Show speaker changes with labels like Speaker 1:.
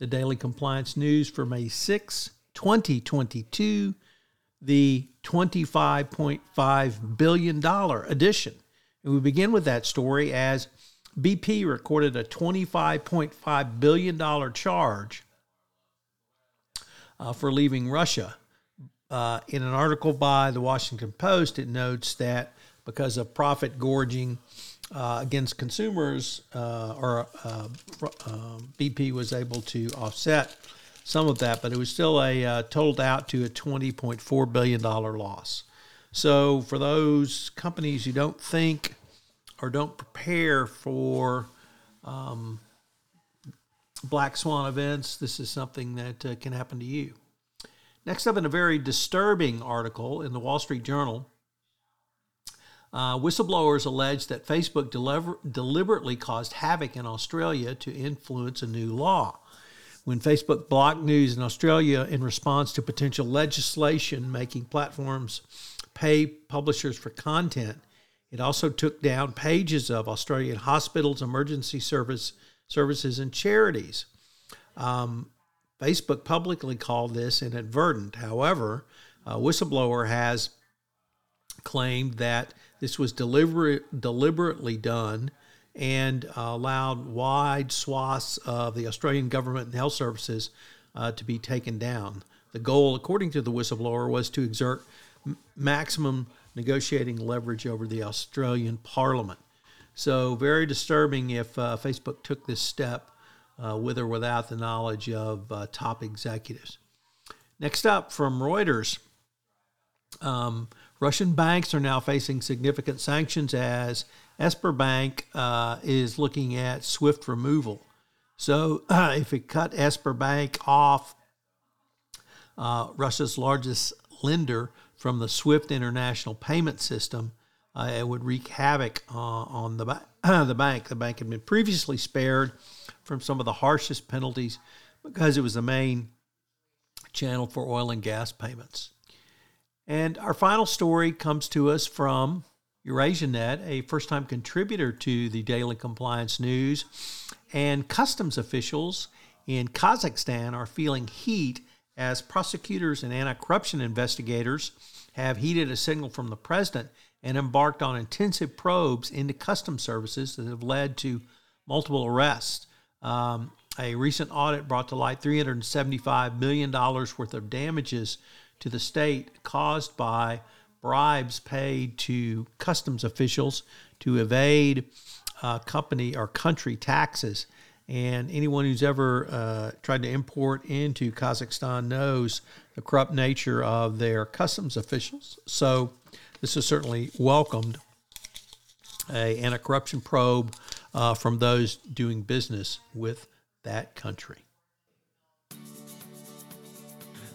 Speaker 1: The Daily Compliance News for May 6, 2022, the $25.5 billion edition. And we begin with that story as BP recorded a $25.5 billion charge uh, for leaving Russia. Uh, in an article by the Washington Post, it notes that because of profit gorging uh, against consumers, uh, or uh, um, BP was able to offset some of that, but it was still a uh, totaled out to a $20.4 billion loss. So, for those companies who don't think or don't prepare for um, black swan events, this is something that uh, can happen to you. Next up, in a very disturbing article in the Wall Street Journal, uh, whistleblowers allege that Facebook deliver, deliberately caused havoc in Australia to influence a new law. When Facebook blocked news in Australia in response to potential legislation making platforms pay publishers for content, it also took down pages of Australian hospitals, emergency service services, and charities. Um, Facebook publicly called this inadvertent. However, a whistleblower has claimed that this was deliberate, deliberately done and uh, allowed wide swaths of the Australian government and health services uh, to be taken down. The goal, according to the whistleblower, was to exert m- maximum negotiating leverage over the Australian Parliament. So, very disturbing if uh, Facebook took this step uh, with or without the knowledge of uh, top executives. Next up from Reuters. Um, Russian banks are now facing significant sanctions as Sberbank uh, is looking at swift removal. So, uh, if it cut Sberbank off, uh, Russia's largest lender, from the SWIFT international payment system, uh, it would wreak havoc uh, on the, ba- the bank. The bank had been previously spared from some of the harshest penalties because it was the main channel for oil and gas payments. And our final story comes to us from EurasiaNet, a first time contributor to the Daily Compliance News. And customs officials in Kazakhstan are feeling heat as prosecutors and anti corruption investigators have heeded a signal from the president and embarked on intensive probes into customs services that have led to multiple arrests. Um, a recent audit brought to light $375 million worth of damages to the state caused by bribes paid to customs officials to evade uh, company or country taxes. And anyone who's ever uh, tried to import into Kazakhstan knows the corrupt nature of their customs officials. So this is certainly welcomed. A anti-corruption probe
Speaker 2: uh, from those doing business with that country.